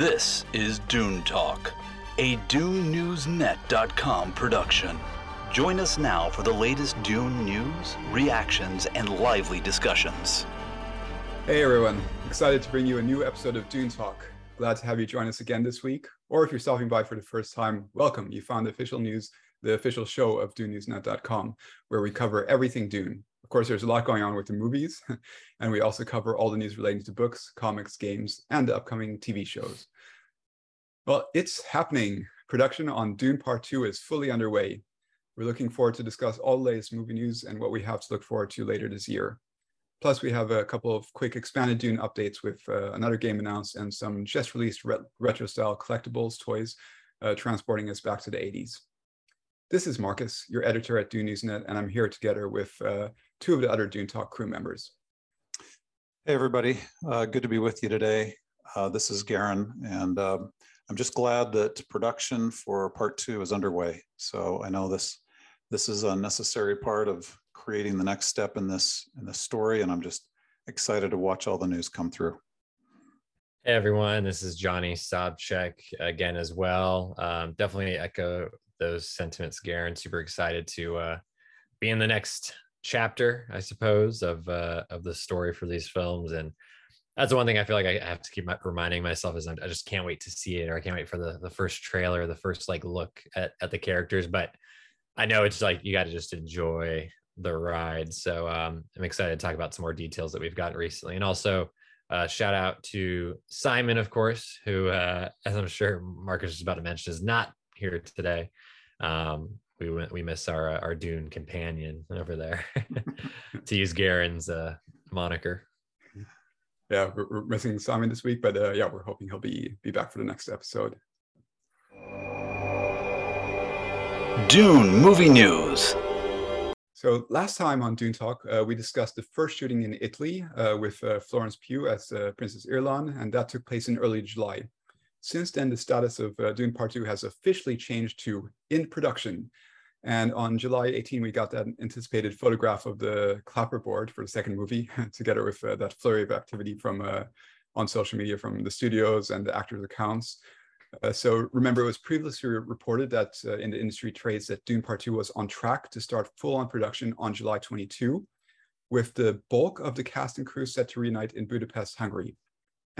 This is Dune Talk, a DuneNewsNet.com production. Join us now for the latest Dune news, reactions, and lively discussions. Hey everyone, excited to bring you a new episode of Dune Talk. Glad to have you join us again this week. Or if you're stopping by for the first time, welcome. You found the official news, the official show of DuneNewsNet.com, where we cover everything Dune. Of course, there's a lot going on with the movies, and we also cover all the news relating to books, comics, games, and the upcoming TV shows. Well, it's happening. Production on Dune Part 2 is fully underway. We're looking forward to discuss all the latest movie news and what we have to look forward to later this year. Plus, we have a couple of quick expanded Dune updates with uh, another game announced and some just released re- retro style collectibles toys uh, transporting us back to the 80s. This is Marcus, your editor at Dune Newsnet, and I'm here together with uh, two of the other Dune Talk crew members. Hey, everybody. Uh, good to be with you today. Uh, this is Garen, and um, I'm just glad that production for part two is underway. So I know this this is a necessary part of creating the next step in this in this story, and I'm just excited to watch all the news come through. Hey everyone, this is Johnny Sobchak again as well. Um, definitely echo those sentiments, Garen. Super excited to uh, be in the next chapter, I suppose, of uh, of the story for these films, and that's the one thing I feel like I have to keep reminding myself is I just can't wait to see it, or I can't wait for the the first trailer, the first like look at at the characters. But I know it's like you got to just enjoy the ride. So um, I'm excited to talk about some more details that we've gotten recently, and also. Uh, shout out to Simon, of course, who, uh, as I'm sure Marcus is about to mention, is not here today. Um, we went, we miss our our Dune companion over there, to use Garen's uh, moniker yeah, we're, we're, missing Simon this week, but uh, yeah, we're hoping he'll be be back for the next episode. Dune movie news. So last time on Dune Talk, uh, we discussed the first shooting in Italy uh, with uh, Florence Pugh as uh, Princess Irulan, and that took place in early July. Since then, the status of uh, Dune Part 2 has officially changed to in production, and on July 18, we got that anticipated photograph of the clapperboard for the second movie, together with uh, that flurry of activity from uh, on social media from the studios and the actors' accounts. Uh, so remember, it was previously reported that uh, in the industry trades that Dune Part 2 was on track to start full-on production on July 22, with the bulk of the cast and crew set to reunite in Budapest, Hungary.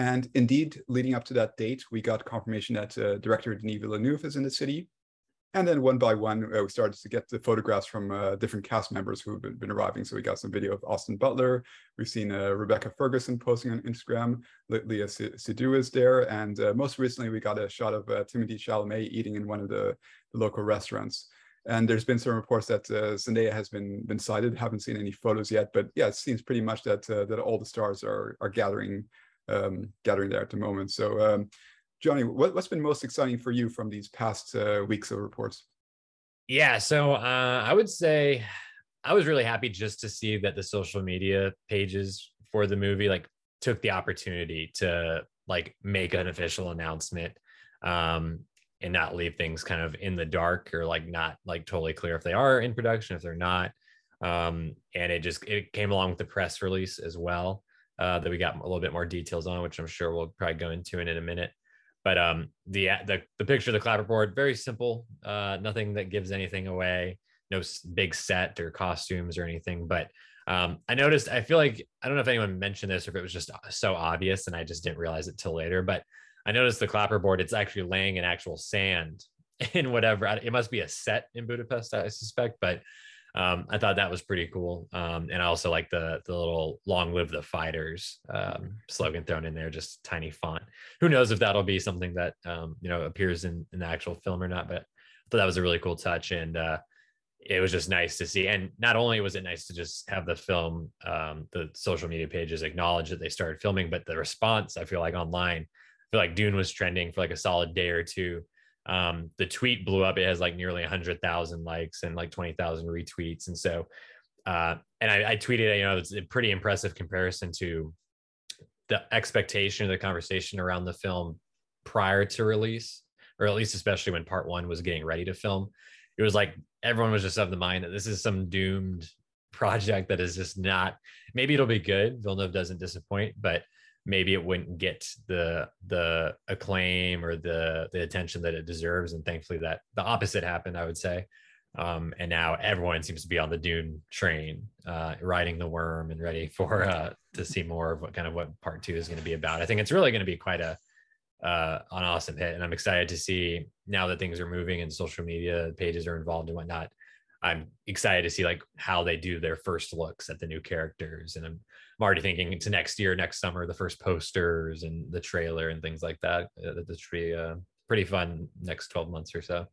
And indeed, leading up to that date, we got confirmation that uh, director Denis Villeneuve is in the city, and then one by one, uh, we started to get the photographs from uh, different cast members who've been, been, arriving. So we got some video of Austin Butler. We've seen uh, Rebecca Ferguson posting on Instagram. Léa Seydoux is there. And uh, most recently, we got a shot of uh, Timothée Chalamet eating in one of the, the, local restaurants. And there's been some reports that uh, Zendaya has been been sighted. Haven't seen any photos yet, but yeah, it seems pretty much that that all the stars are are gathering um, gathering there at the moment. So um, Johnny, what, has been most exciting for you from these past uh, weeks of reports? Yeah, so uh, I would say I was really happy just to see that the social media pages for the movie like took the opportunity to like make an official announcement um, and not leave things kind of in the dark or like not like totally clear if they are in production if they're not um, and it just it came along with the press release as well uh, that we got a little bit more details on which i'm sure we'll probably go into in, in a minute but um, the the the picture of the clapperboard very simple, uh, nothing that gives anything away, no big set or costumes or anything. But um, I noticed, I feel like I don't know if anyone mentioned this or if it was just so obvious and I just didn't realize it till later. But I noticed the clapperboard; it's actually laying in actual sand in whatever. It must be a set in Budapest, I suspect, but um, I thought that was pretty cool. Um, and I also like the the little "Long live the fighters" um, slogan thrown in there, just tiny font. Who knows if that'll be something that um, you know appears in, in the actual film or not? But I thought that was a really cool touch, and uh, it was just nice to see. And not only was it nice to just have the film, um, the social media pages acknowledge that they started filming, but the response I feel like online, I feel like Dune was trending for like a solid day or two um, the tweet blew up. It has like nearly 100,000 likes and like 20,000 retweets. And so, uh, and I, I tweeted, you know, it's a pretty impressive comparison to the expectation of the conversation around the film prior to release, or at least especially when part one was getting ready to film. It was like everyone was just of the mind that this is some doomed project that is just not, maybe it'll be good. Villeneuve doesn't disappoint, but maybe it wouldn't get the the acclaim or the the attention that it deserves. And thankfully that the opposite happened i would say. Um, and now everyone seems to be on the dune train uh, riding the worm and ready for uh, to see more of what kind of what part two is going to be about. I think it's really going to be quite a uh, an awesome hit. And i'm excited to see now that things are moving and social media pages are involved and whatnot i'm excited to see like how they do their first looks at the new characters. And i'm I'm already thinking to next year, next summer, the first posters and the trailer and things like that. That this should be uh, pretty fun next 12 months or so.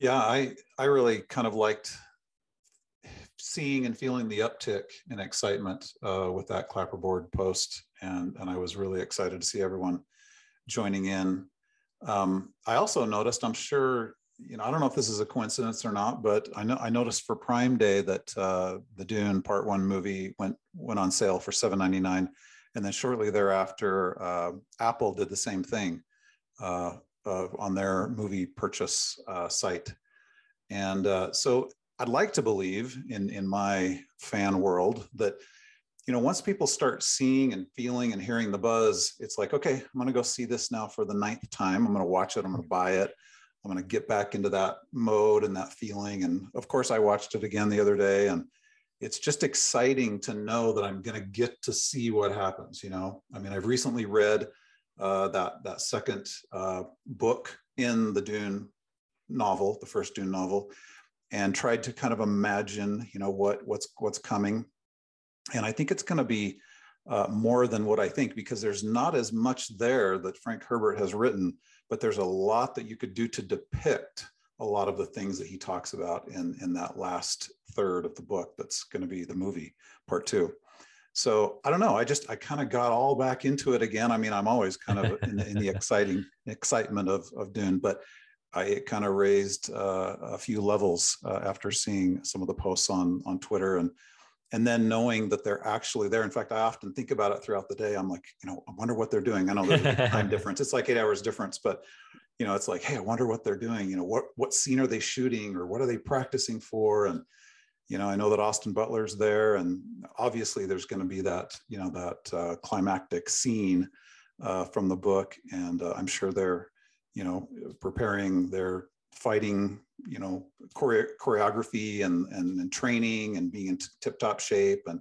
Yeah, I I really kind of liked seeing and feeling the uptick in excitement uh, with that clapperboard post, and and I was really excited to see everyone joining in. Um, I also noticed, I'm sure you know, I don't know if this is a coincidence or not, but I know I noticed for Prime Day that uh, the Dune Part One movie went went on sale for seven ninety nine, and then shortly thereafter, uh, Apple did the same thing uh, on their movie purchase uh, site, and uh, so I'd like to believe in in my fan world that you know once people start seeing and feeling and hearing the buzz, it's like okay, I'm going to go see this now for the ninth time. I'm going to watch it. I'm going to buy it I'm going to get back into that mode and that feeling. And of course, I watched it again the other day, and it's just exciting to know that I'm going to get to see what happens. You know, I mean, I've recently read uh, that that second uh, book in the Dune novel, the first Dune novel, and tried to kind of imagine, you know, what what's what's coming. And I think it's going to be uh, more than what I think because there's not as much there that Frank Herbert has written but there's a lot that you could do to depict a lot of the things that he talks about in, in that last third of the book that's going to be the movie part two. So i don't know i just i kind of got all back into it again. I mean i'm always kind of in, the, in the exciting excitement of, of dune but I, it kind of raised uh, a few levels uh, after seeing some of the posts on on twitter and and then knowing that they're actually there. In fact, I often think about it throughout the day. I'm like, you know, I wonder what they're doing. I know there's a time difference. It's like eight hours difference, but you know, it's like, hey, I wonder what they're doing. You know, what what scene are they shooting, or what are they practicing for? And you know, I know that Austin Butler's there, and obviously there's going to be that, you know, that uh, climactic scene uh, from the book, and uh, I'm sure they're, you know, preparing their fighting you know chore- choreography and, and, and training and being in tip top shape and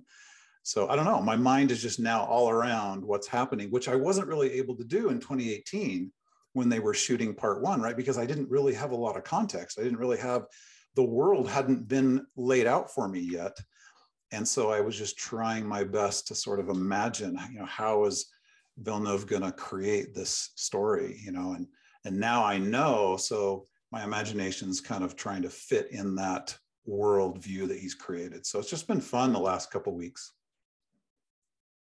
so i don't know my mind is just now all around what's happening which i wasn't really able to do in 2018 when they were shooting part one right? Because i didn't really have a lot of context. I didn't really have the world hadn't been laid out for me yet. And so i was just trying my best to sort of imagine you know how is villeneuve going to create this story you know and and now i know. So my imagination's kind of trying to fit in that worldview that he's created. So it's just been fun the last couple weeks.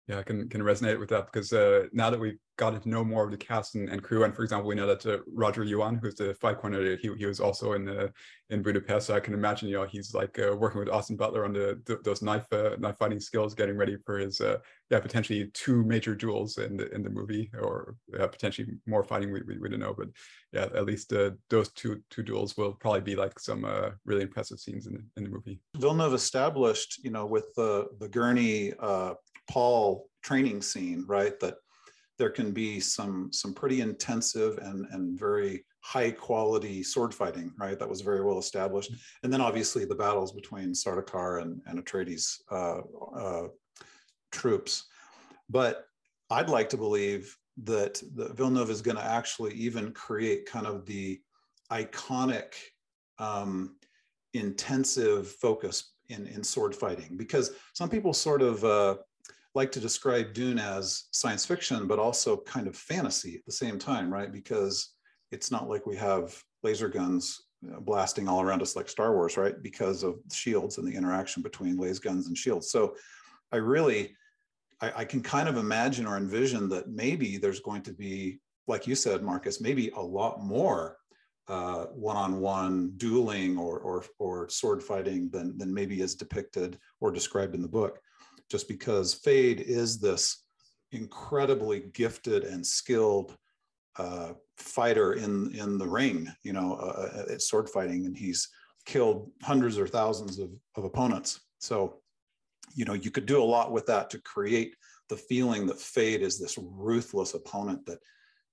Yeah, I can can resonate with that because uh, now that we've gotten to know more of the cast and, and crew, and for example, we know that uh, Roger Yuan, who's the fight coordinator, he, he was also in the in Budapest. So I can imagine, you know, he's like uh, working with Austin Butler on the, those knife uh, knife fighting skills, getting ready for his uh, yeah potentially two major duels in the in the movie, or potentially more fighting. We, we, we don't know, but yeah, at least uh, those two two duels will probably be like some really impressive scenes in the, in the movie. Villeneuve established, you know, with the the Gurney Paul training scene, right? That there can be some some pretty intensive and and very high quality sword fighting, right? That was very well established. And then obviously the battles between Sardaukar and, and Atreides uh, uh, troops. But I'd like to believe that the Villeneuve is going to actually even create kind of the iconic um, intensive focus in, in sword fighting because some people sort of uh, like to describe Dune as science fiction, but also kind of fantasy at the same time, right? Because it's not like we have laser guns blasting all around us like Star Wars, right? Because of shields and the interaction between laser guns and shields. So I really, I, I can kind of imagine or envision that maybe there's going to be, like you said, Marcus, maybe a lot more uh, one-on-one dueling or, or, or sword fighting than, than maybe is depicted or described in the book just because Feyd is this incredibly gifted and skilled uh, fighter in in the ring, you know, uh, uh, at sword fighting, and he's killed hundreds or thousands of, of opponents. So, you know, you could do a lot with that to create the feeling that Feyd is this ruthless opponent that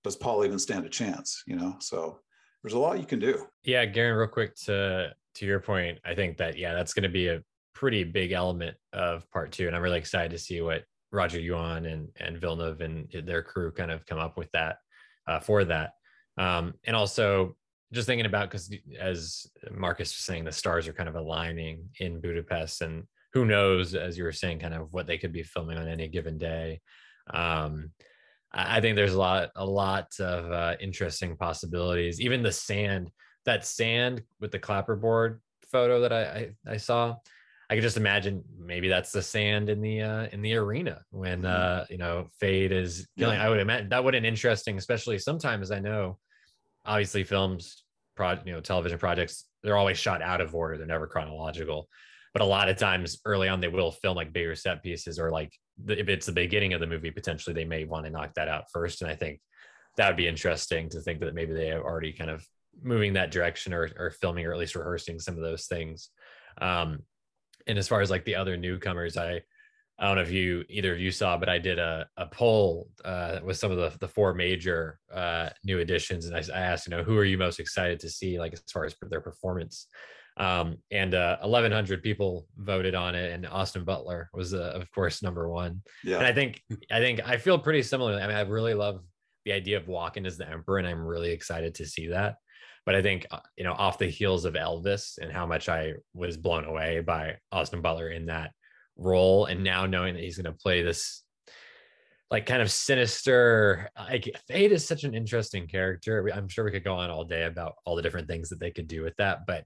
does Paul even stand a chance, you know? So there's a lot you can do. Yeah, Garen, real quick to to your point, I think that yeah, that's going to be a pretty big element of part two, and I'm really excited to see what Roger Yuan and and Villeneuve and their crew kind of come up with that uh, for that. Um, and also just thinking about because as Marcus was saying, the stars are kind of aligning in Budapest, and who knows, as you were saying, kind of what they could be filming on any given day. Um, I think there's a lot, a lot of uh, interesting possibilities. Even the sand, that sand with the clapperboard photo that I, I, I saw, I could just imagine maybe that's the sand in the uh, in the arena when mm-hmm. uh, you know Feyd is killing. Yeah. I would imagine that would an interesting, especially sometimes I know, obviously films, pro, you know, television projects, they're always shot out of order. They're never chronological but a lot of times early on they will film like bigger set pieces or like the, if it's the beginning of the movie potentially they may want to knock that out first and i think that would be interesting to think that maybe they are already kind of moving that direction or, or filming or at least rehearsing some of those things um, and as far as like the other newcomers i i don't know if you either of you saw but i did a, a poll uh, with some of the, the four major uh, new additions and I, I asked you know who are you most excited to see like as far as their performance? Um, and uh, 1100 people voted on it and austin butler was uh, of course number one. Yeah. And i think i think i feel pretty similar i mean i really love the idea of Walken as the emperor and i'm really excited to see that but i think uh, you know off the heels of elvis and how much i was blown away by austin butler in that role and now knowing that he's going to play this like kind of sinister like Feyd is such an interesting character i'm sure we could go on all day about all the different things that they could do with that but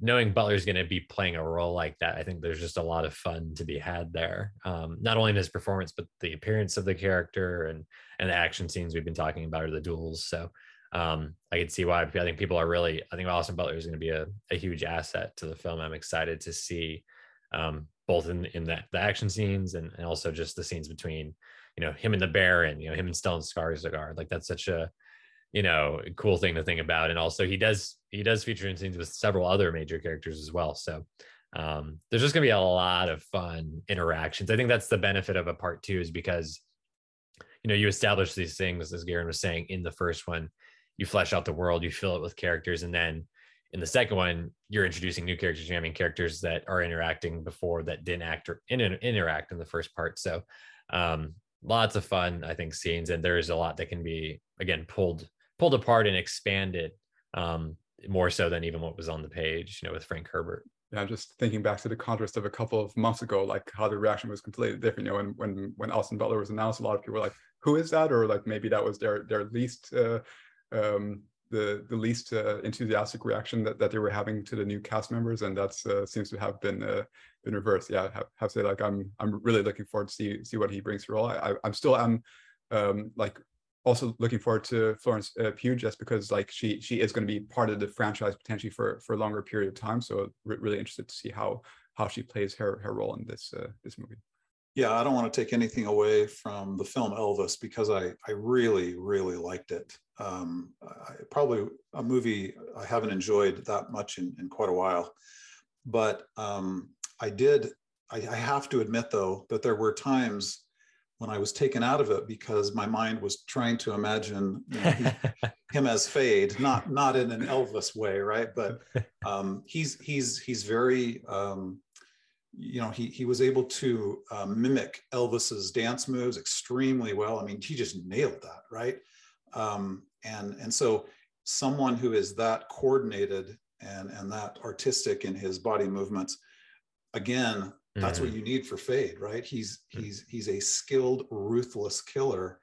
knowing Butler's going to be playing a role like that, I think there's just a lot of fun to be had there. Um, not only in his performance, but the appearance of the character and and the action scenes we've been talking about or the duels. So um, I can see why I think people are really. I think Austin Butler is going to be a, a huge asset to the film. I'm excited to see um, both in in that the action scenes and, and also just the scenes between you know him and the Baron, you know him and Stellan Skarsgård. Like that's such a you know cool thing to think about and also he does he does feature in scenes with several other major characters as well so um, there's just going to be a lot of fun interactions i think that's the benefit of a part two is because you know you establish these things as garen was saying in the first one you flesh out the world you fill it with characters and then in the second one you're introducing new characters you're having characters that are interacting before that didn't act or in, interact in the first part so um, lots of fun i think scenes and there's a lot that can be again pulled pulled apart and expanded um, more so than even what was on the page, you know, with Frank Herbert. Yeah, I'm just thinking back to the contrast of a couple of months ago, like how the reaction was completely different. You know, when when when Austin Butler was announced, a lot of people were like, "Who is that?" Or like maybe that was their their least uh, um, the the least uh, enthusiastic reaction that, that they were having to the new cast members, and that uh, seems to have been uh, been reversed. Yeah, have, have to say like I'm I'm really looking forward to see see what he brings to role. I, am still am um, like also looking forward to Florence uh, Pugh just because like she she is going to be part of the franchise potentially for for a longer period of time. So re- really interested to see how how she plays her her role in this uh, this movie. Yeah, I don't want to take anything away from the film Elvis because I I really really liked it. Um, I, probably a movie I haven't enjoyed that much in, in quite a while, but um, I did. I, I have to admit though that there were times when I was taken out of it because my mind was trying to imagine you know, he, him as Feyd, not not in an Elvis way, right? But um, he's he's he's very um, you know he he was able to uh, mimic Elvis's dance moves extremely well. I mean, he just nailed that, right? Um, and and so someone who is that coordinated and and that artistic in his body movements, again, that's mm-hmm. what you need for Feyd, right? He's mm. he's he's a skilled, ruthless killer,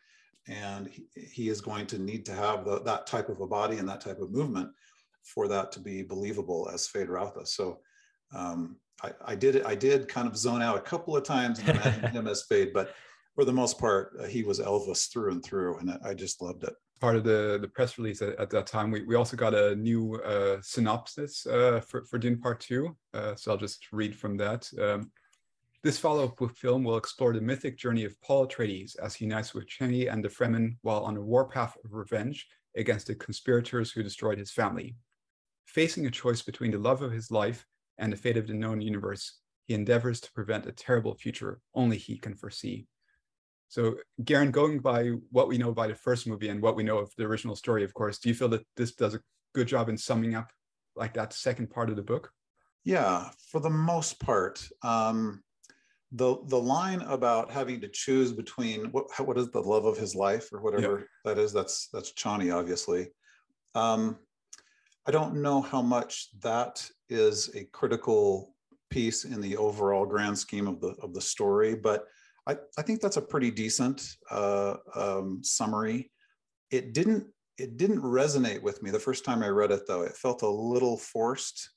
and he, he is going to need to have the, that type of a body and that type of movement for that to be believable as Feyd-Rautha. So um, I, I, did I did kind of zone out a couple of times and imagine him as Feyd, but for the most part, uh, he was Elvis through and through, and I just loved it. Part of the, the press release at, at that time, we, we also got a new uh, synopsis uh, for, for Dune Part 2. Uh, so I'll just read from that. Um, this follow-up film will explore the mythic journey of Paul Atreides as he unites with Chani and the Fremen while on a warpath of revenge against the conspirators who destroyed his family. Facing a choice between the love of his life and the fate of the known universe, he endeavors to prevent a terrible future only he can foresee. So, Garen, going by what we know by the first movie and what we know of the original story, of course, do you feel that this does a good job in summing up like that second part of the book? Yeah, for the most part. Um, the the line about having to choose between what what is the love of his life or whatever yep. that is that's that's Chani obviously. Um, I don't know how much that is a critical piece in the overall grand scheme of the of the story, but I, I think that's a pretty decent uh, um, summary. It didn't it didn't resonate with me the first time I read it though. It felt a little forced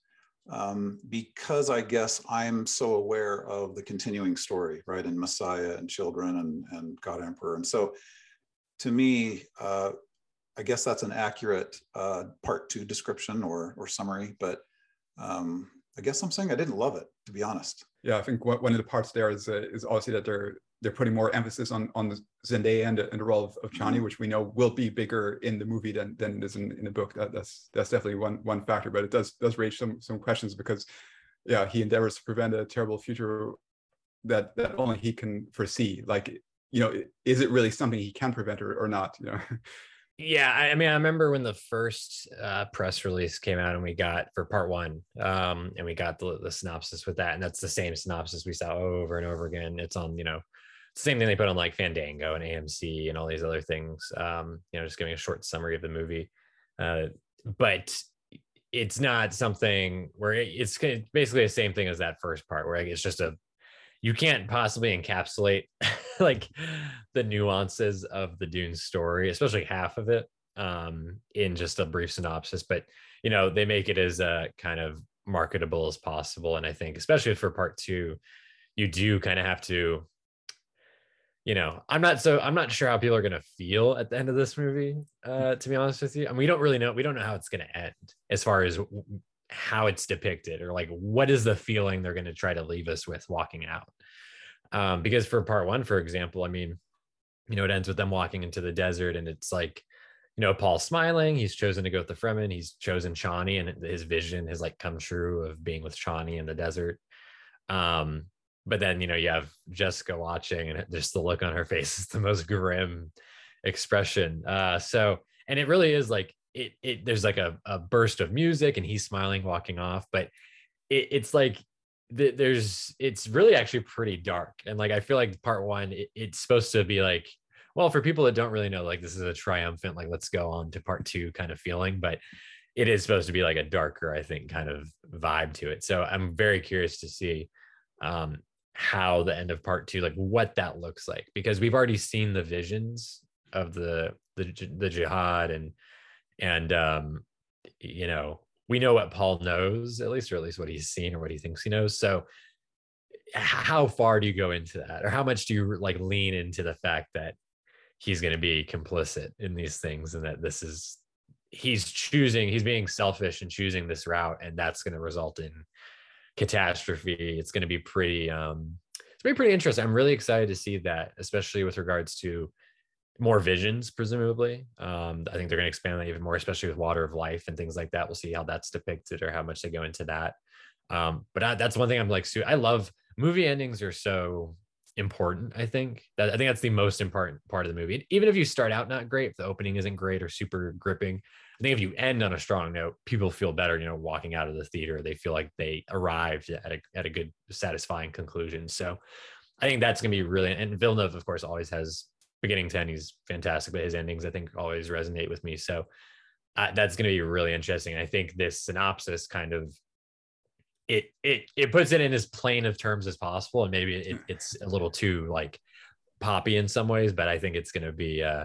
um, because I guess I'm so aware of the continuing story, right, in Messiah and children and, and God Emperor. And so to me, uh, I guess that's an accurate uh, part two description or, or summary, but um, I guess I'm saying I didn't love it, to be honest. Yeah, I think one of the parts there is uh, is obviously that they're they're putting more emphasis on on the Zendaya and the, and the role of, of Chani, mm-hmm. which we know will be bigger in the movie than than it is in, in the book. That, that's that's definitely one one factor, but it does does raise some some questions because, yeah, he endeavors to prevent a terrible future that that only he can foresee. Like, you know, is it really something he can prevent or, or not? You know. Yeah, I, mean, I remember when the first uh, press release came out, and we got for part one, um, and we got the, the synopsis with that, and that's the same synopsis we saw over and over again. It's on, you know, same thing they put on like Fandango and AMC and all these other things. Um, you know, just giving a short summary of the movie, uh, but it's not something where it's basically the same thing as that first part, where it's just a you can't possibly encapsulate like the nuances of the Dune story, especially half of it, um, in just a brief synopsis. But you know, they make it as uh, kind of marketable as possible, and I think especially for part two, you do kind of have to. You know, I'm not so I'm not sure how people are gonna feel at the end of this movie. Uh, to be honest with you, and we don't really know. We don't know how it's gonna end as far as how it's depicted or like what is the feeling they're going to try to leave us with walking out. Um, because for part one for example i mean you know it ends with them walking into the desert and it's like you know paul's smiling he's chosen to go with the fremen he's chosen chani and his vision has like come true of being with chani in the desert. Um but then you know you have jessica watching and just the look on her face is the most grim expression. Uh so and it really is like it, it there's like a, a burst of music and he's smiling walking off but it, it's like the, there's it's really actually pretty dark. And like i feel like part one it, it's supposed to be like well for people that don't really know like this is a triumphant like let's go on to part two kind of feeling but it is supposed to be like a darker i think kind of vibe to it. So i'm very curious to see um how the end of part two like what that looks like because we've already seen the visions of the the, the jihad and and um, you know we know what paul knows at least or at least what he's seen or what he thinks he knows. So how far do you go into that? Or how much do you like lean into the fact that he's going to be complicit in these things and that this is he's choosing he's being selfish and choosing this route and that's going to result in catastrophe. It's going to be pretty um it's going to be pretty interesting. I'm really excited to see that especially with regards to more visions, presumably. Um, I think they're going to expand that even more, especially with Water of Life and things like that. We'll see how that's depicted or how much they go into that. Um, but I, that's one thing I'm like, I love movie endings are so important. I think that I think that's the most important part of the movie. Even if you start out not great, if the opening isn't great or super gripping, I think if you end on a strong note, people feel better. You know, walking out of the theater, they feel like they arrived at a at a good, satisfying conclusion. So, I think that's going to be really. And Villeneuve, of course, always has beginning to end, he's fantastic, but his endings I think always resonate with me. So uh, that's going to be really interesting. I think this synopsis kind of it it it puts it in as plain of terms as possible, and maybe it, it's a little too like poppy in some ways, but I think it's going to be uh,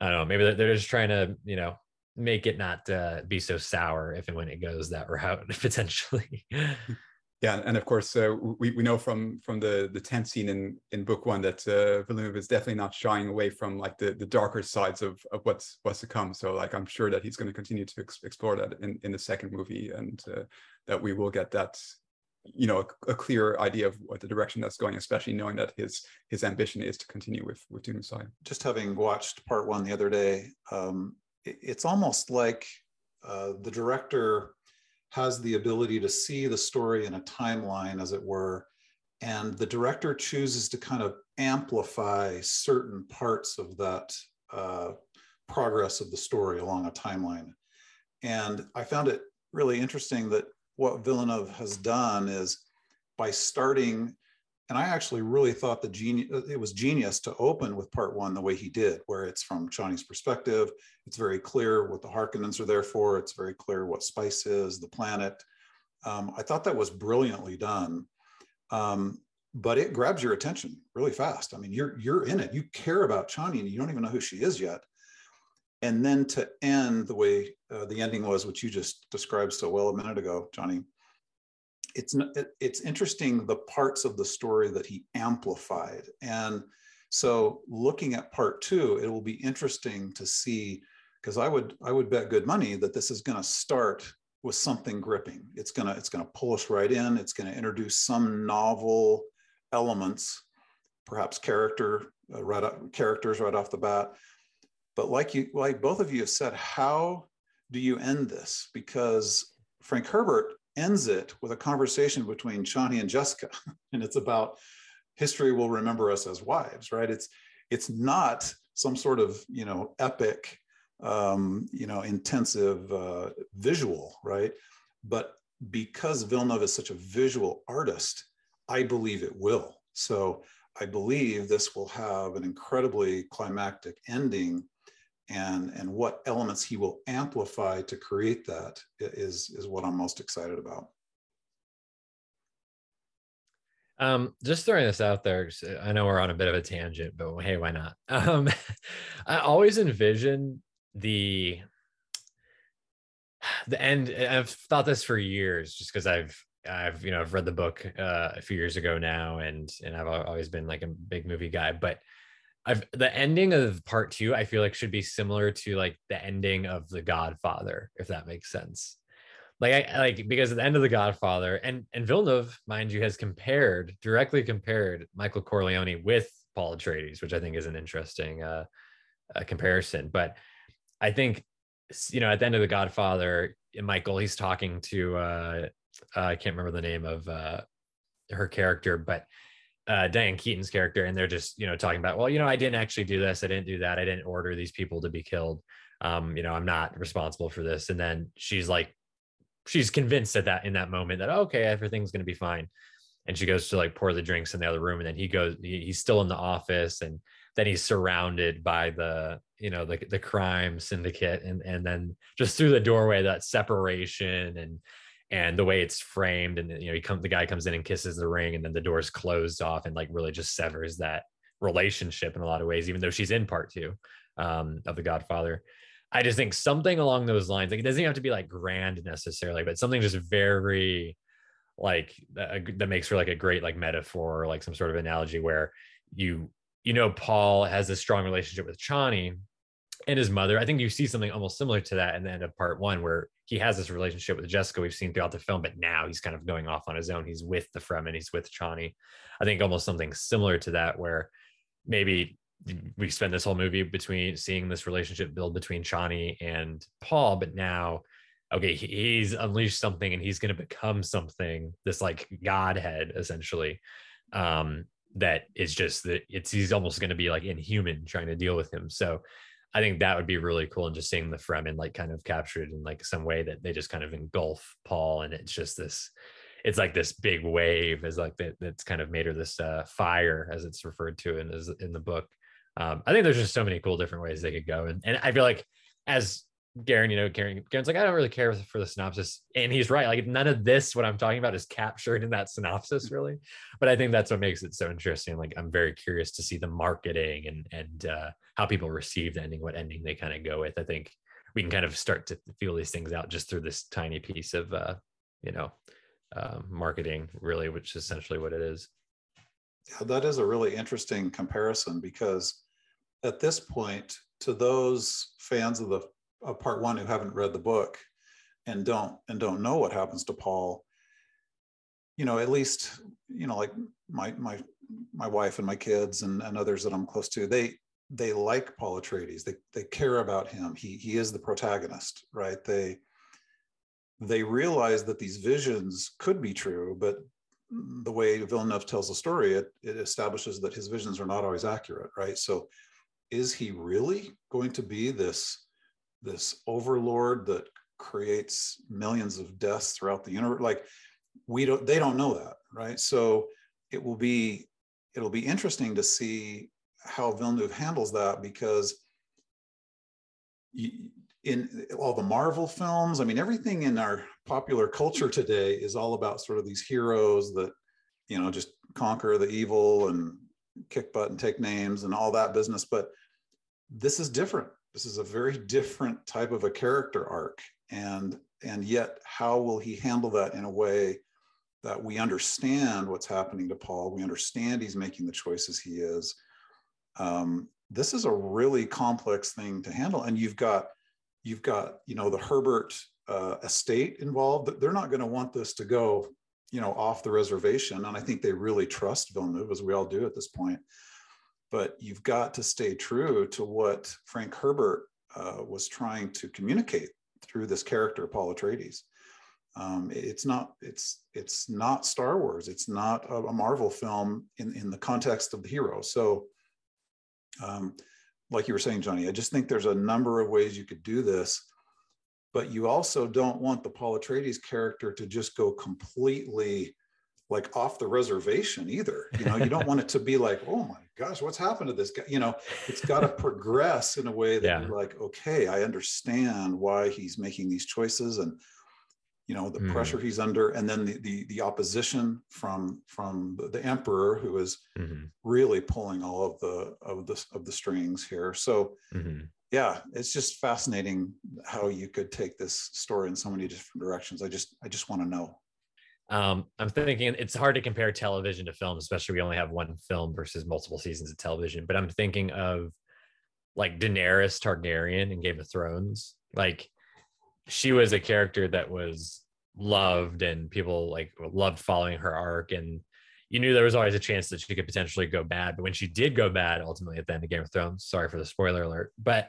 I don't know, maybe they're just trying to you know make it not uh, be so sour if and when it goes that route potentially. Yeah, and of course, uh, we, we know from from the the tent scene in in book one that uh, Villeneuve is definitely not shying away from like the the darker sides of of what's what's to come. So like I'm sure that he's going to continue to ex- explore that in in the second movie, and uh, that we will get that you know a, a, clear idea of what the direction that's going, especially knowing that his his ambition is to continue with with Dune Messiah. Just having watched part one the other day, um, it, it's almost like uh, the director has the ability to see the story in a timeline, as it were, and the director chooses to kind of amplify certain parts of that uh, progress of the story along a timeline. And I found it really interesting that what Villeneuve has done is by starting, and I actually really thought the genius, it was genius to open with part one the way he did, where it's from Chani's perspective. It's very clear what the Harkonnens are there for. It's very clear what Spice is, the planet. Um, I thought that was brilliantly done. Um, but it grabs your attention really fast. I mean, you're you're in it. You care about Chani, and you don't even know who she is yet. And then to end the way uh, the ending was, which you just described so well a minute ago, Johnny. It's it's interesting the parts of the story that he amplified, and so looking at part two, it will be interesting to see because I would I would bet good money that this is going to start with something gripping. It's gonna it's gonna pull us right in. It's going to introduce some novel elements, perhaps character uh, right up, characters right off the bat. But like you, like both of you have said, how do you end this? Because Frank Herbert ends it with a conversation between Chani and Jessica, and it's about history will remember us as wives, right? It's it's not some sort of you know epic, um, you know, intensive uh, visual, right? But because Villeneuve is such a visual artist, I believe it will. So I believe this will have an incredibly climactic ending and, and what elements he will amplify to create that is, is what I'm most excited about. Um, just throwing this out there, I know we're on a bit of a tangent, but hey, why not? Um, I always envision the the end. I've thought this for years, just because I've I've you know I've read the book uh, a few years ago now, and and I've always been like a big movie guy. But I've the ending of part two, I feel like should be similar to like the ending of The Godfather, if that makes sense. Like I like because at the end of The Godfather, and and Villeneuve, mind you, has compared directly compared Michael Corleone with Paul Atreides, which I think is an interesting uh, uh comparison. But I think you know at the end of The Godfather, Michael he's talking to uh, uh, I can't remember the name of uh, her character, but uh, Diane Keaton's character, and they're just you know talking about, well, you know, I didn't actually do this, I didn't do that, I didn't order these people to be killed. Um, you know, I'm not responsible for this. And then she's like, she's convinced at that in that moment that okay, everything's gonna be fine. And she goes to like pour the drinks in the other room, and then he goes, he, he's still in the office, and then he's surrounded by the you know the the crime syndicate, and and then just through the doorway that separation and and the way it's framed and you know he come the guy comes in and kisses the ring and then the door's closed off and like really just severs that relationship in a lot of ways even though she's in part two um, of the godfather i just think something along those lines like it doesn't have to be like grand necessarily but something just very like uh, that makes for like a great like metaphor or like some sort of analogy where you you know paul has a strong relationship with chani and his mother. I think you see something almost similar to that in the end of part one, where he has this relationship with Jessica we've seen throughout the film, but now he's kind of going off on his own. He's with the Fremen, he's with Chani. I think almost something similar to that, where maybe we spend this whole movie between seeing this relationship build between Chani and Paul, but now, okay, he's unleashed something and he's going to become something, this like godhead essentially. Um, that is just that it's he's almost going to be like inhuman trying to deal with him. So I think that would be really cool. And just seeing the Fremen like kind of captured in like some way that they just kind of engulf Paul. And it's just this, it's like this big wave is like that that's kind of made her this uh, fire as it's referred to in, in the book. Um, I think there's just so many cool different ways they could go. And, and I feel like as Garen, you know, Garen, Garen's like, I don't really care for the synopsis. And he's right. Like none of this, what I'm talking about is captured in that synopsis really. But I think that's what makes it so interesting. Like I'm very curious to see the marketing and, and uh, how people receive the ending, what ending they kind of go with. I think we can kind of start to feel these things out just through this tiny piece of, uh, you know, uh, marketing really, which is essentially what it is. Yeah, that is a really interesting comparison because at this point, to those fans of the of part one who haven't read the book and don't and don't know what happens to Paul, you know, at least you know, like my my my wife and my kids and, and others that I'm close to, they they like Paul Atreides. They they care about him. He he is the protagonist, right? They they realize that these visions could be true, but the way Villeneuve tells the story, it, it establishes that his visions are not always accurate, right? So is he really going to be this, this overlord that creates millions of deaths throughout the universe? Like we don't, they don't know that, right? So it will be, it'll be interesting to see how Villeneuve handles that because in all the Marvel films, I mean, everything in our popular culture today is all about sort of these heroes that, you know, just conquer the evil and kick butt and take names and all that business. But this is different. This is a very different type of a character arc. And and yet how will he handle that in a way that we understand what's happening to Paul? We understand he's making the choices he is. Um, this is a really complex thing to handle. And you've got you've got you know the Herbert uh, estate involved. They're not going to want this to go you know off the reservation, and I think they really trust Villeneuve, as we all do at this point. But you've got to stay true to what Frank Herbert uh, was trying to communicate through this character, Paul Atreides. Um, it's not it's it's not Star Wars. It's not a, a Marvel film in in the context of the hero. So um, like you were saying, Johnny, I just think there's a number of ways you could do this, but you also don't want the Paul Atreides character to just go completely like off the reservation either. You know, you don't want it to be like, oh my gosh, what's happened to this guy? You know, it's got to progress in a way that yeah. you're like, okay, I understand why he's making these choices and you know the mm. pressure he's under and then the, the the opposition from from the emperor who is mm-hmm. really pulling all of the of the of the strings here so mm-hmm. yeah it's just fascinating how you could take this story in so many different directions i just i just want to know um, I'm thinking it's hard to compare television to film, especially we only have one film versus multiple seasons of television. But I'm thinking of like Daenerys Targaryen in Game of Thrones. Like she was a character that was loved and people like loved following her arc and you knew there was always a chance that she could potentially go bad but when she did go bad ultimately at the end of game of thrones sorry for the spoiler alert but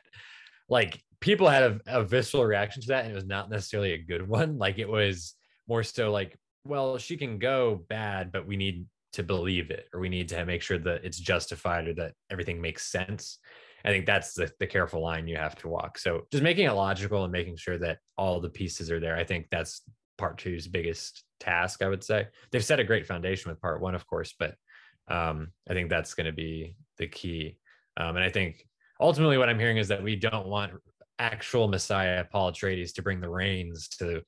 like people had a, a visceral reaction to that and it was not necessarily a good one like it was more so like well she can go bad but we need to believe it or we need to make sure that it's justified or that everything makes sense I think that's the, the careful line you have to walk. So just making it logical and making sure that all the pieces are there. I think that's part two's biggest task, I would say. They've set a great foundation with part one, of course, but um, I think that's going to be the key. Um, and I think ultimately what I'm hearing is that we don't want actual Messiah Paul Atreides to bring the rains to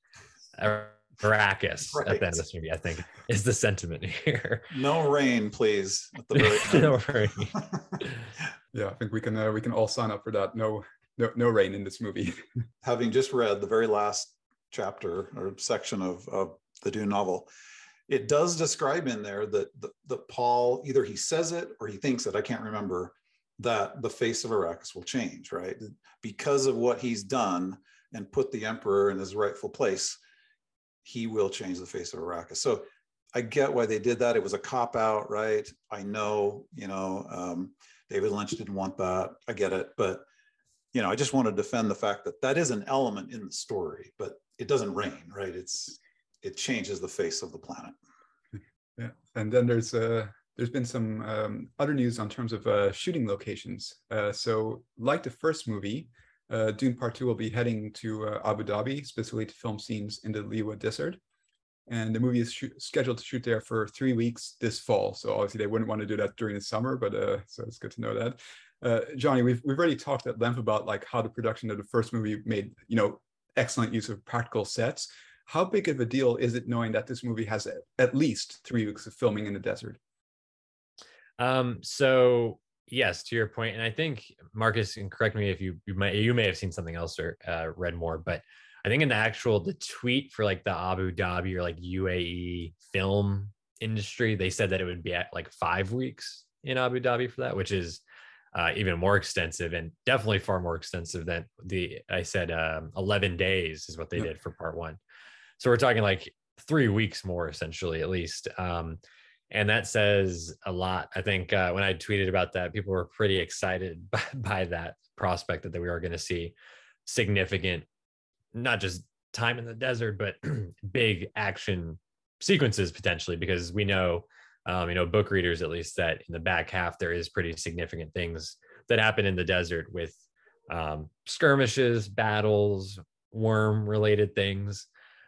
Arrakis right. at the end of this movie. I think is the sentiment here. No rain, please. At the very no rain yeah, I think we can uh, we can all sign up for that. No, no, no rain in this movie. Having just read the very last chapter or section of, of the Dune novel, it does describe in there that the Paul either he says it or he thinks it. I can't remember that the face of Arrakis will change, right? Because of what he's done and put the emperor in his rightful place, he will change the face of Arrakis. So I get why they did that. It was a cop out, right? I know, you know, um, David Lynch didn't want that. I get it, but you know, I just want to defend the fact that that is an element in the story, but it doesn't rain, right? It's it changes the face of the planet. Yeah, and then there's uh there's been some um, other news on terms of uh, shooting locations. Uh, so, like the first movie, uh, Dune Part Two will be heading to uh, Abu Dhabi, specifically to film scenes in the Liwa Desert and the movie is scheduled to shoot there for three weeks this fall. So obviously they wouldn't want to do that during the summer, but uh, so it's good to know that. Uh, Johnny, we've we've already talked at length about like how the production of the first movie made you know excellent use of practical sets. How big of a deal is it knowing that this movie has at least three weeks of filming in the desert? Um, so yes, to your point, and I think Marcus, and correct me if you you might you may have seen something else or uh, read more, but I think in the actual the tweet for like the Abu Dhabi or like UAE film industry, they said that it would be at like five weeks in Abu Dhabi for that, which is uh, even more extensive and definitely far more extensive than the I said um, 11 days is what they did for part one. So we're talking like three weeks more essentially at least. Um, and that says a lot. I think uh, when I tweeted about that, people were pretty excited by, by that prospect that, that we are going to see significant not just time in the desert, but big action sequences potentially because we know um, you know book readers at least that in the back half there is pretty significant things that happen in the desert with um, skirmishes battles worm related things.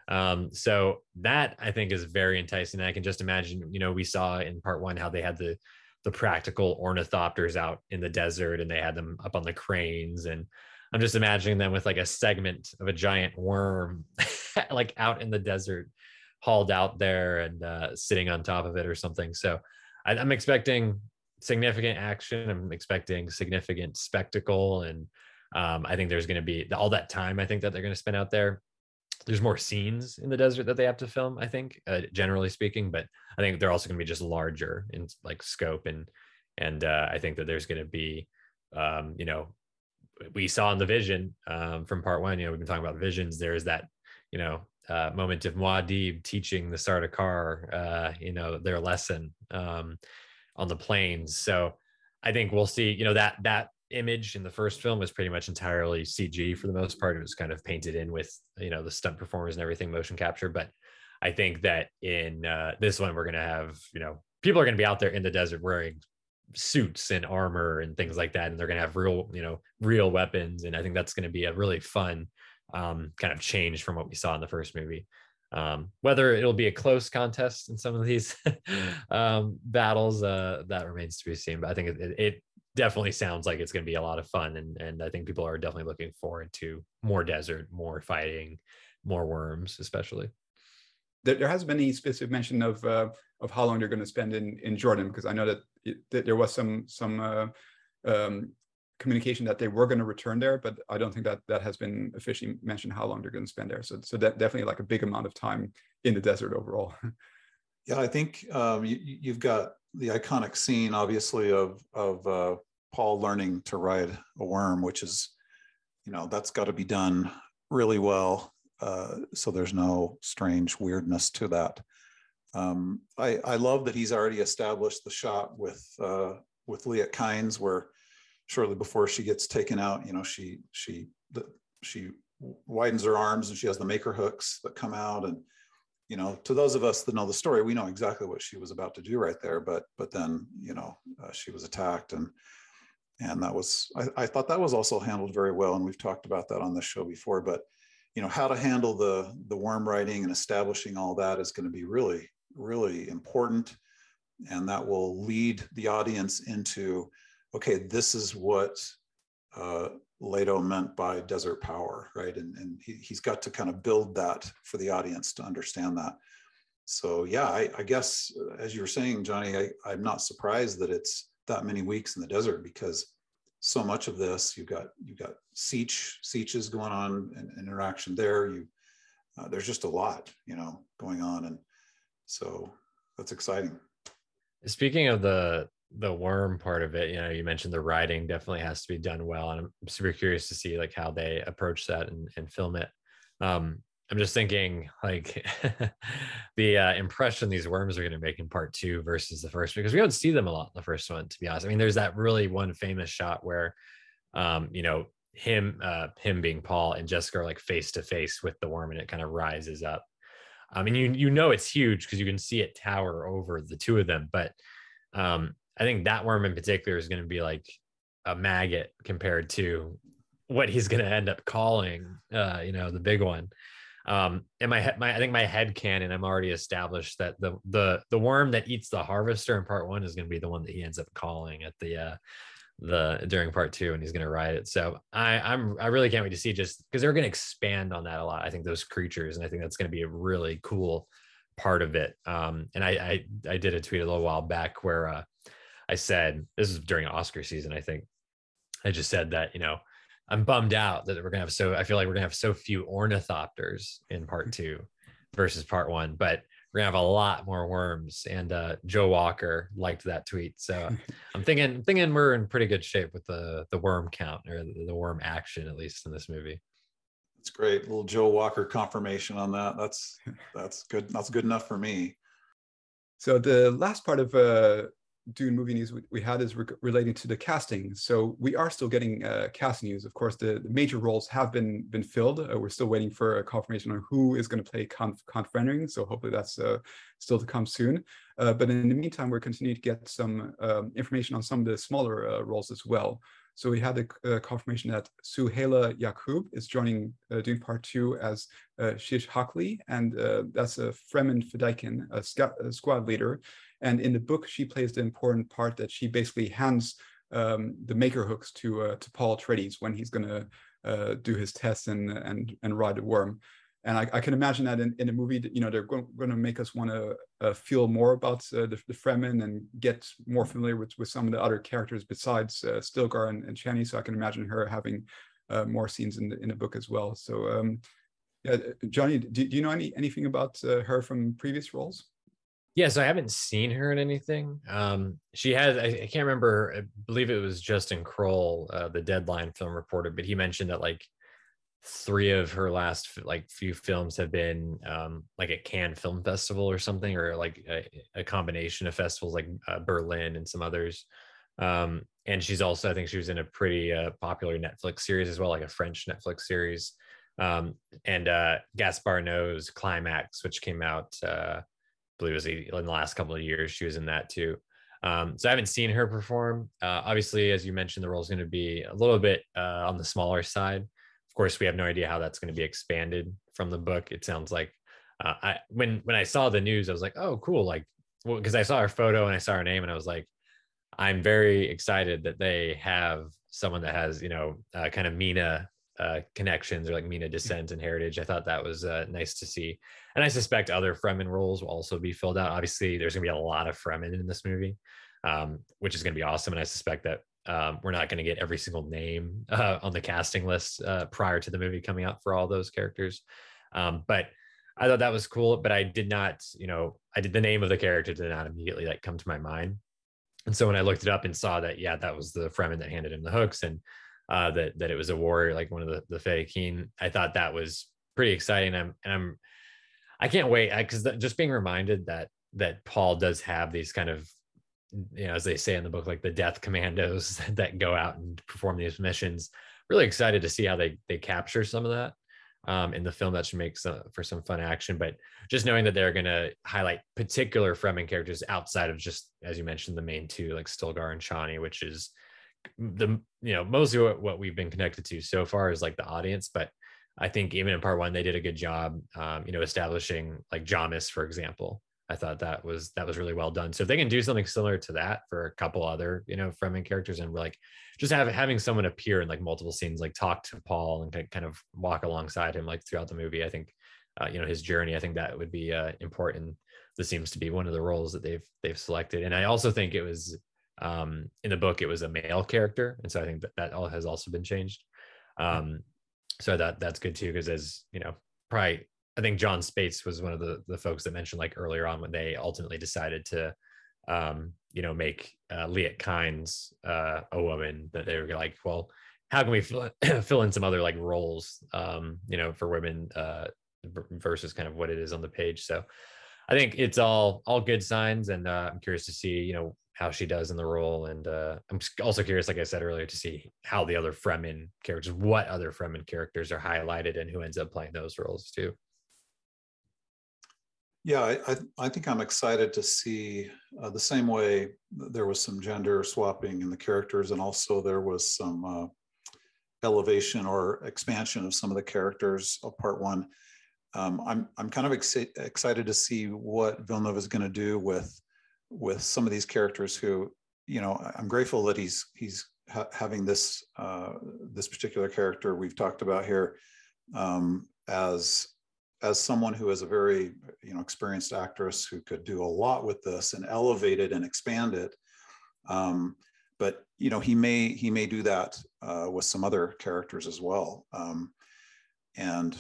Um, so that i think is very enticing. I can just imagine you know we saw in part one how they had the the practical ornithopters out in the desert and they had them up on the cranes and i'm just imagining them with like a segment of a giant worm like out in the desert hauled out there and uh, sitting on top of it or something. So I, i'm expecting significant action. I'm expecting significant spectacle. And um, i think there's going to be all that time i think that they're going to spend out there. There's more scenes in the desert that they have to film i think uh, generally speaking but i think they're also going to be just larger in like scope. And and uh, i think that there's going to be um, you know we saw in the vision um, from part one you know we've been talking about visions there's that you know uh, moment of Muad'Dib teaching the Sardaukar, uh, you know, their lesson um, on the plains. So I think we'll see, you know, that that image in the first film was pretty much entirely CG for the most part. It was kind of painted in with you know the stunt performers and everything, motion capture. But I think that in uh, this one, we're going to have you know people are going to be out there in the desert wearing suits and armor and things like that, and they're going to have real you know real weapons. And I think that's going to be a really fun um, kind of change from what we saw in the first movie. Um, whether it'll be a close contest in some of these um, battles, uh, that remains to be seen. But I think it, it, definitely sounds like it's going to be a lot of fun and and I think people are definitely looking forward to more desert, more fighting, more worms, especially. There, there hasn't been any specific mention of uh, of how long they're going to spend in in Jordan because I know that, it, that there was some some uh, um, communication that they were going to return there, but I don't think that that has been officially mentioned how long they're going to spend there. So so that definitely like a big amount of time in the desert overall. Yeah, I think um, you, you've got the iconic scene, obviously, of of uh, Paul learning to ride a worm, which is, you know, that's got to be done really well, uh, so there's no strange weirdness to that. Um, I, I love that he's already established the shot with uh, with Liet Kynes, where shortly before she gets taken out, you know, she she the, she widens her arms and she has the maker hooks that come out and you know, to those of us that know the story, we know exactly what she was about to do right there. But but then you know uh, she was attacked and and that was I, I, thought that was also handled very well. And we've talked about that on this show before. But you know how to handle the the worm riding and establishing all that is going to be really really important, and that will lead the audience into okay, this is what uh, Leto meant by desert power, right? And, and he, he's got to kind of build that for the audience to understand that. So yeah, I, I guess uh, as you were saying, Johnny, I, I'm not surprised that it's that many weeks in the desert because so much of this you've got you've got siege sieges going on and interaction there. You uh, there's just a lot you know going on, and so that's exciting. Speaking of the the worm part of it you know you mentioned the writing definitely has to be done well and i'm super curious to see like how they approach that and, and film it um i'm just thinking like the uh, impression these worms are going to make in part two versus the first because we don't see them a lot in the first one to be honest i mean there's that really one famous shot where um you know him uh him being paul and jessica are like face to face with the worm and it kind of rises up i mean you you know it's huge because you can see it tower over the two of them but um I think that worm in particular is going to be like a maggot compared to what he's going to end up calling, uh, you know, the big one. Um, and my, head, my, I think my head canon, I'm already established that the, the, the worm that eats the harvester in part one is going to be the one that he ends up calling at the, uh, the during part two and he's going to ride it so i i'm i really can't wait to see just because they're going to expand on that a lot i think those creatures and i think that's going to be a really cool part of it um and i i, I did a tweet a little while back where uh I said this is during Oscar season. I think I just said that you know I'm bummed out that we're gonna have so I feel like we're gonna have so few ornithopters in part two versus part one, but we're gonna have a lot more worms. And uh, Joe Walker liked that tweet, so I'm thinking thinking we're in pretty good shape with the the worm count or the, the worm action at least in this movie. That's great, a little Joe Walker confirmation on that. That's that's good. That's good enough for me. So the last part of uh, Dune movie news we, we had is re relating to the casting. So we are still getting uh, casting news. Of course, the, the, major roles have been been filled. Uh, we're still waiting for a confirmation on who is going to play Count Fenring. So hopefully that's uh, still to come soon. Uh, but in the meantime, we're continuing to get some um, information on some of the smaller uh, roles as well. So we had a, a confirmation that Souheila Yacoub is joining uh, Dune Part 2 as uh, Shishakli, and uh, that's a Fremen Fedaykin, a, a, squad leader. And in the book, she plays the important part that she basically hands um, the maker hooks to uh, to Paul Atreides when he's going to uh, do his tests and and and ride the worm and I, I, can imagine that in, in a movie, you know, they're going, to make us want to uh, feel more about uh, the, the Fremen and get more familiar with, with some of the other characters besides uh, Stilgar and, and Chani. So I can imagine her having uh, more scenes in the in the book as well. So, um, yeah, Johnny, do, do you know any anything about her from previous roles? Yeah, so I haven't seen her in anything. Um, she has, I, I, can't remember, I believe it was Justin Kroll, uh, the Deadline film reporter, but he mentioned that like three of her last like few films have been um, like at Cannes Film Festival or something, or like a, a combination of festivals like uh, Berlin and some others. Um, and she's also, I think she was in a pretty uh, popular Netflix series as well, like a French Netflix series. Um, and uh, Gaspar Noé's Climax, which came out, uh, believe it was in the last couple of years, she was in that too. Um, so I haven't seen her perform. Uh, obviously, as you mentioned, the role is going to be a little bit uh, on the smaller side of course, we have no idea how that's going to be expanded from the book. It sounds like uh, I when when I saw the news, I was like, oh, cool, like well, because I saw her photo and I saw her name, and I was like, I'm very excited that they have someone that has you know uh, kind of MENA uh, connections or like MENA descent and heritage. I thought that was uh, nice to see, and I suspect other Fremen roles will also be filled out. Obviously, there's going to be a lot of Fremen in this movie, um, which is going to be awesome, and I suspect that um, we're not going to get every single name uh, on the casting list uh, prior to the movie coming out for all those characters. Um, but I thought that was cool, but I did not, you know, I did the name of the character did not immediately like come to my mind. And so when I looked it up and saw that, yeah, that was the Fremen that handed him the hooks and uh, that that it was a warrior, like one of the the Fedaykin, I thought that was pretty exciting. I'm and I'm I can't wait because just being reminded that that Paul does have these kind of you know, as they say in the book, like the death commandos that go out and perform these missions. Really excited to see how they they capture some of that um, in the film. That should make some, for some fun action. But just knowing that they're going to highlight particular Fremen characters outside of just, as you mentioned, the main two, like Stilgar and Chani, which is the you know mostly what, what we've been connected to so far is like the audience, but I think even in part one they did a good job, um, you know, establishing like Jamis, for example, I thought that was that was really well done. So if they can do something similar to that for a couple other, you know, Fremen characters and like just have having someone appear in like multiple scenes, like talk to Paul and kind of walk alongside him like throughout the movie, I think uh, you know his journey. I think that would be uh, important. This seems to be one of the roles that they've they've selected, and I also think it was um, in the book it was a male character, and so I think that that all has also been changed. Um, so that that's good too, because as you know, probably I think Jon Spaihts was one of the the folks that mentioned like earlier on when they ultimately decided to, um, you know, make uh, Liet Kynes uh, a woman that they were like, well, how can we fill, fill in some other like roles, um, you know, for women uh, versus kind of what it is on the page. So I think it's all all good signs, and uh, I'm curious to see, you know, how she does in the role, and uh, I'm also curious, like I said earlier, to see how the other Fremen characters, what other Fremen characters are highlighted, and who ends up playing those roles too. Yeah, I, I think I'm excited to see uh, the same way there was some gender swapping in the characters, and also there was some uh, elevation or expansion of some of the characters of part one. Um, I'm I'm kind of ex- excited to see what Villeneuve is going to do with with some of these characters who, you know, I'm grateful that he's he's ha- having this uh, this particular character we've talked about here um, as as someone who is a very you know experienced actress who could do a lot with this and elevate it and expand it. Um, but you know he may he may do that uh, with some other characters as well. Um, and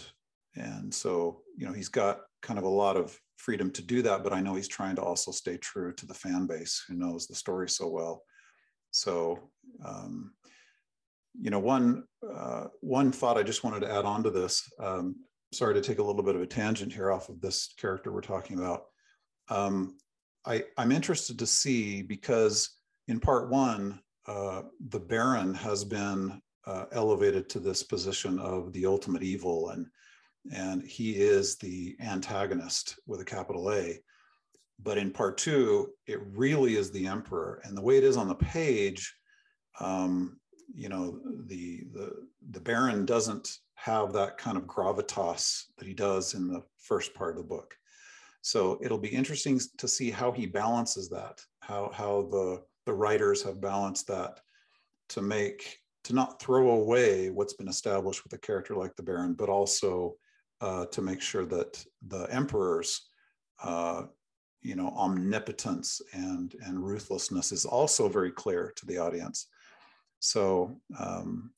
and so you know he's got kind of a lot of freedom to do that but i know he's trying to also stay true to the fan base who knows the story so well so um, you know one uh, one thought i just wanted to add on to this um, sorry to take a little bit of a tangent here off of this character we're talking about. Um, I, I'm interested to see because in part one, uh, the Baron has been uh, elevated to this position of the ultimate evil, and and he is the antagonist with a capital A. But in part two, it really is the emperor, and the way it is on the page, um, you know, the the the Baron doesn't have that kind of gravitas that he does in the first part of the book. So it'll be interesting to see how he balances that, how how the the writers have balanced that to make to not throw away what's been established with a character like the Baron, but also uh, to make sure that the emperor's uh, you know omnipotence and and ruthlessness is also very clear to the audience. So um,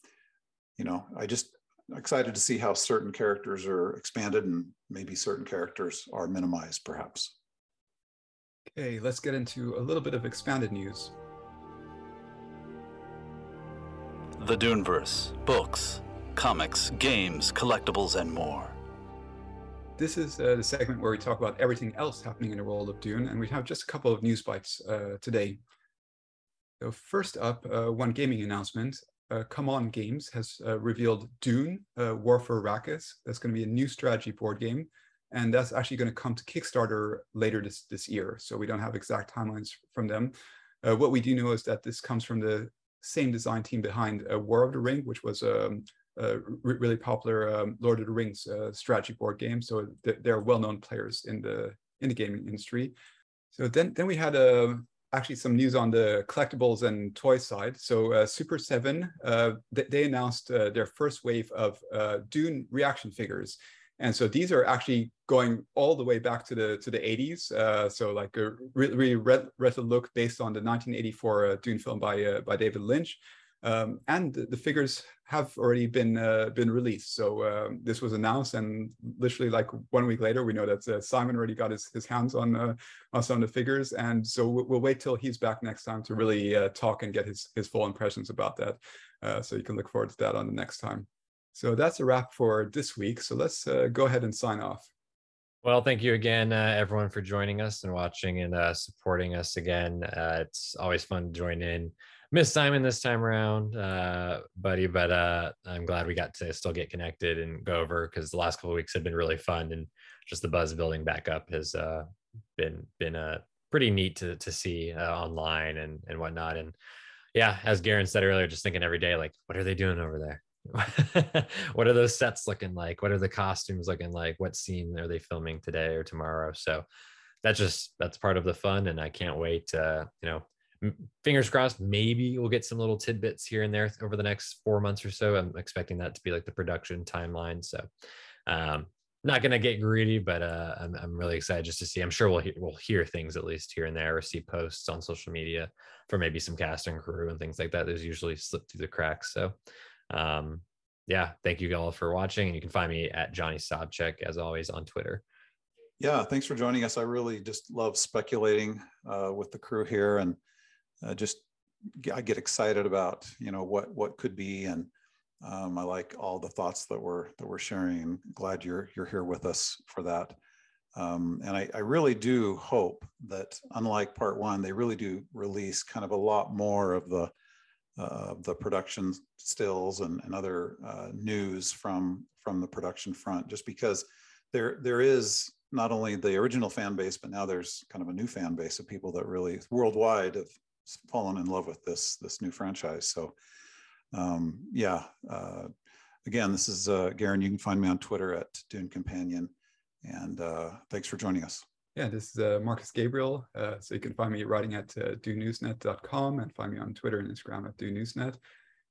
you know, I just excited to see how certain characters are expanded and maybe certain characters are minimized, perhaps. Okay, let's get into a little bit of expanded news. The Duneverse books, comics, games, collectibles, and more. This is uh, the segment where we talk about everything else happening in the world of Dune, and we have just a couple of news bites uh, today. So, first up, uh, one gaming announcement. Uh, CMON Games has uh, revealed Dune uh, War for Arrakis. That's going to be a new strategy board game, and that's actually going to come to Kickstarter later this, this year. So, we don't have exact timelines from them. what we do know is that this comes from the same design team behind War of the Ring, which was um, a really popular um, Lord of the Rings uh, strategy board game. So th- they're well-known players in the in the gaming industry. So then then we had uh, actually some news on the collectibles and toy side. So uh, Super7 uh, th- they announced uh, their first wave of uh, Dune reaction figures. And so these are actually going all the way back to the to the 80s. Uh, so like a really, really retro look based on the 1984 uh, Dune film by uh, by David Lynch. Um, and the, figures have already been uh, been released. So um, this was announced, and literally like one week later, we know that uh, Simon already got his, his hands on uh, on some of the figures. And so we'll, we'll wait till he's back next time to really talk and get his his full impressions about that. so you can look forward to that on the next time. So that's a wrap for this week. So let's uh, go ahead and sign off. Well, thank you again, uh, everyone, for joining us and watching and uh, supporting us again. Uh, it's always fun to join in. Miss Simon this time around, uh, buddy, but uh, I'm glad we got to still get connected and go over because the last couple weeks have been really fun and just the buzz building back up has been been a pretty neat to to see online and and whatnot. And yeah, as Garen said earlier, just thinking every day, like, what are they doing over there? what are those sets looking like? What are the costumes looking like? What scene are they filming today or tomorrow? So that's just that's part of the fun, and I can't wait. Uh, you know, fingers crossed. Maybe we'll get some little tidbits here and there over the next four months or so. I'm expecting that to be like the production timeline. So, um, not gonna get greedy, but uh, I'm I'm really excited just to see. I'm sure we'll he- we'll hear things at least here and there, or see posts on social media for maybe some cast and crew and things like that. There's usually slip through the cracks. So um, yeah, thank you all for watching. And you can find me at Johnny Sobchak as always on Twitter. Yeah, thanks for joining us. I really just love speculating uh, with the crew here, and uh, just I get excited about you know what what could be, and um, I like all the thoughts that we're that we're sharing. Glad you're you're here with us for that. Um, and I, I really do hope that, unlike part one, they really do release kind of a lot more of the uh, the production stills and, and other uh, news from from the production front, just because there there is not only the original fan base, but now there's kind of a new fan base of people that really worldwide have fallen in love with this this new franchise. So um, yeah, uh, again, this is uh, Garen. You can find me on Twitter at Dune Companion, and uh, thanks for joining us. Yeah, this is uh, Marcus Gabriel. Uh, so you can find me writing at uh, dunenewsnet.com and find me on Twitter and Instagram at dunenewsnet.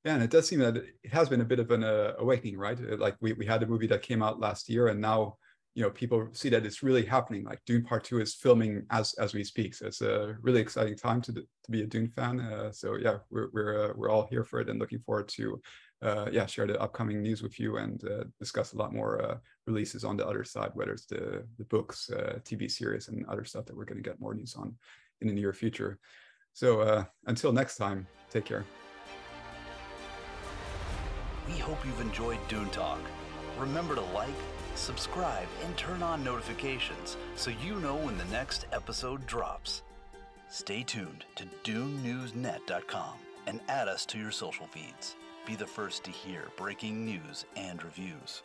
Yeah, and it does seem that it has been a bit of an uh, awakening, right? Like we, we had a movie that came out last year, and now you know people see that it's really happening. Like Dune Part Two is filming as as we speak, so it's a really exciting time to to be a Dune fan. Uh, so yeah, we're we're uh, we're all here for it and looking forward to uh, yeah, share the upcoming news with you and uh, discuss a lot more uh, releases on the other side, whether it's the the books, uh, TV series, and other stuff that we're going to get more news on in the near future. So uh, until next time, take care. We hope you've enjoyed Dune Talk. Remember to like, subscribe, and turn on notifications so you know when the next episode drops. Stay tuned to DuneNewsNet.com and add us to your social feeds. Be the first to hear breaking news and reviews.